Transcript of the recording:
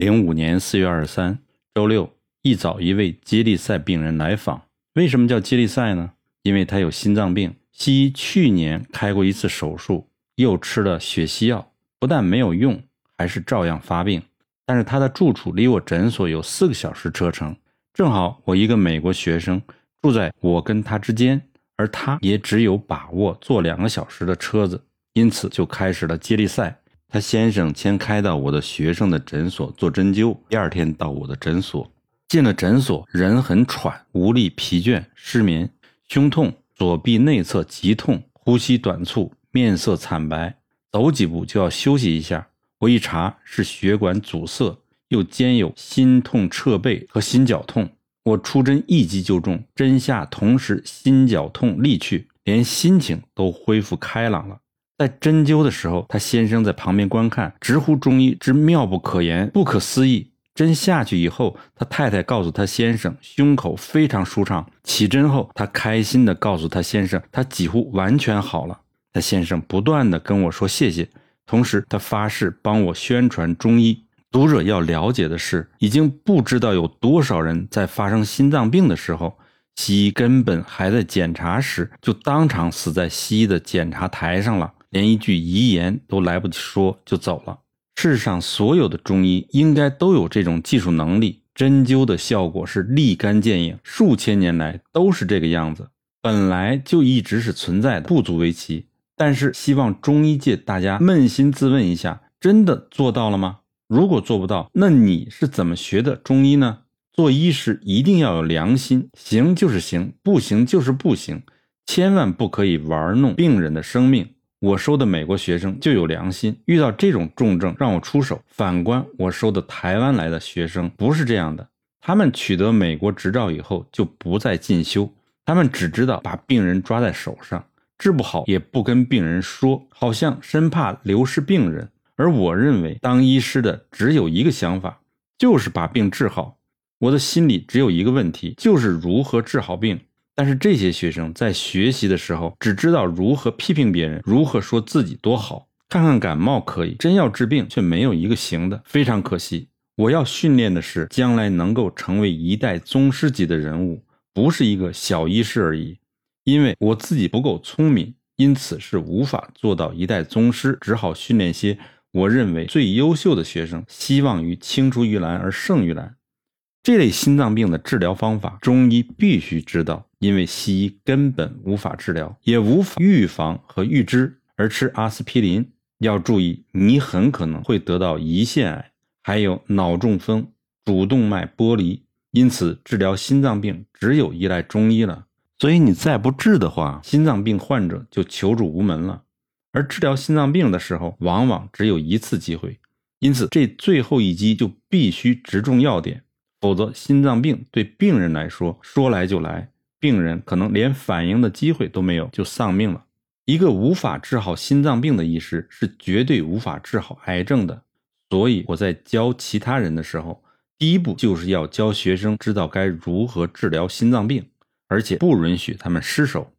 零五年四月二十三，周六一早，一位接力赛病人来访。为什么叫接力赛呢？因为他有心脏病，西医去年开过一次手术，又吃了血吸药，不但没有用，还是照样发病。但是他的住处离我诊所有四个小时车程，正好我一个美国学生住在我跟他之间，而他也只有把握坐两个小时的车子，因此就开始了接力赛。他先生先开到我的学生的诊所做针灸，第二天到我的诊所，进了诊所，人很喘，无力、疲倦、失眠，胸痛，左臂内侧急痛，呼吸短促，面色惨白，走几步就要休息一下。我一查是血管阻塞，又兼有心痛彻背和心绞痛。我出针一击就中，针下同时心绞痛立去，连心情都恢复开朗了。在针灸的时候，他先生在旁边观看，直呼中医之妙不可言、不可思议。针下去以后，他太太告诉他先生，胸口非常舒畅。起针后，他开心地告诉他先生，他几乎完全好了。他先生不断地跟我说谢谢，同时他发誓帮我宣传中医。读者要了解的是，已经不知道有多少人在发生心脏病的时候，西医根本还在检查时，就当场死在西医的检查台上了。连一句遗言都来不及说就走了。世上所有的中医应该都有这种技术能力，针灸的效果是立竿见影，数千年来都是这个样子，本来就一直是存在的，不足为奇。但是希望中医界大家扪心自问一下，真的做到了吗？如果做不到，那你是怎么学的中医呢？做医师一定要有良心，行就是行，不行就是不行，千万不可以玩弄病人的生命。我收的美国学生就有良心，遇到这种重症让我出手。反观我收的台湾来的学生不是这样的，他们取得美国执照以后就不再进修，他们只知道把病人抓在手上，治不好也不跟病人说，好像生怕流失病人。而我认为，当医师的只有一个想法，就是把病治好。我的心里只有一个问题，就是如何治好病。但是这些学生在学习的时候，只知道如何批评别人，如何说自己多好。看看感冒可以，真要治病却没有一个行的，非常可惜。我要训练的是将来能够成为一代宗师级的人物，不是一个小医师而已。因为我自己不够聪明，因此是无法做到一代宗师，只好训练些我认为最优秀的学生，希望于青出于蓝而胜于蓝。这类心脏病的治疗方法，中医必须知道，因为西医根本无法治疗，也无法预防和预知。而吃阿司匹林要注意，你很可能会得到胰腺癌，还有脑中风、主动脉剥离。因此，治疗心脏病只有依赖中医了。所以，你再不治的话，心脏病患者就求助无门了。而治疗心脏病的时候，往往只有一次机会，因此这最后一击就必须直中要点。否则，心脏病对病人来说说来就来，病人可能连反应的机会都没有就丧命了。一个无法治好心脏病的医师是绝对无法治好癌症的。所以我在教其他人的时候，第一步就是要教学生知道该如何治疗心脏病，而且不允许他们失手。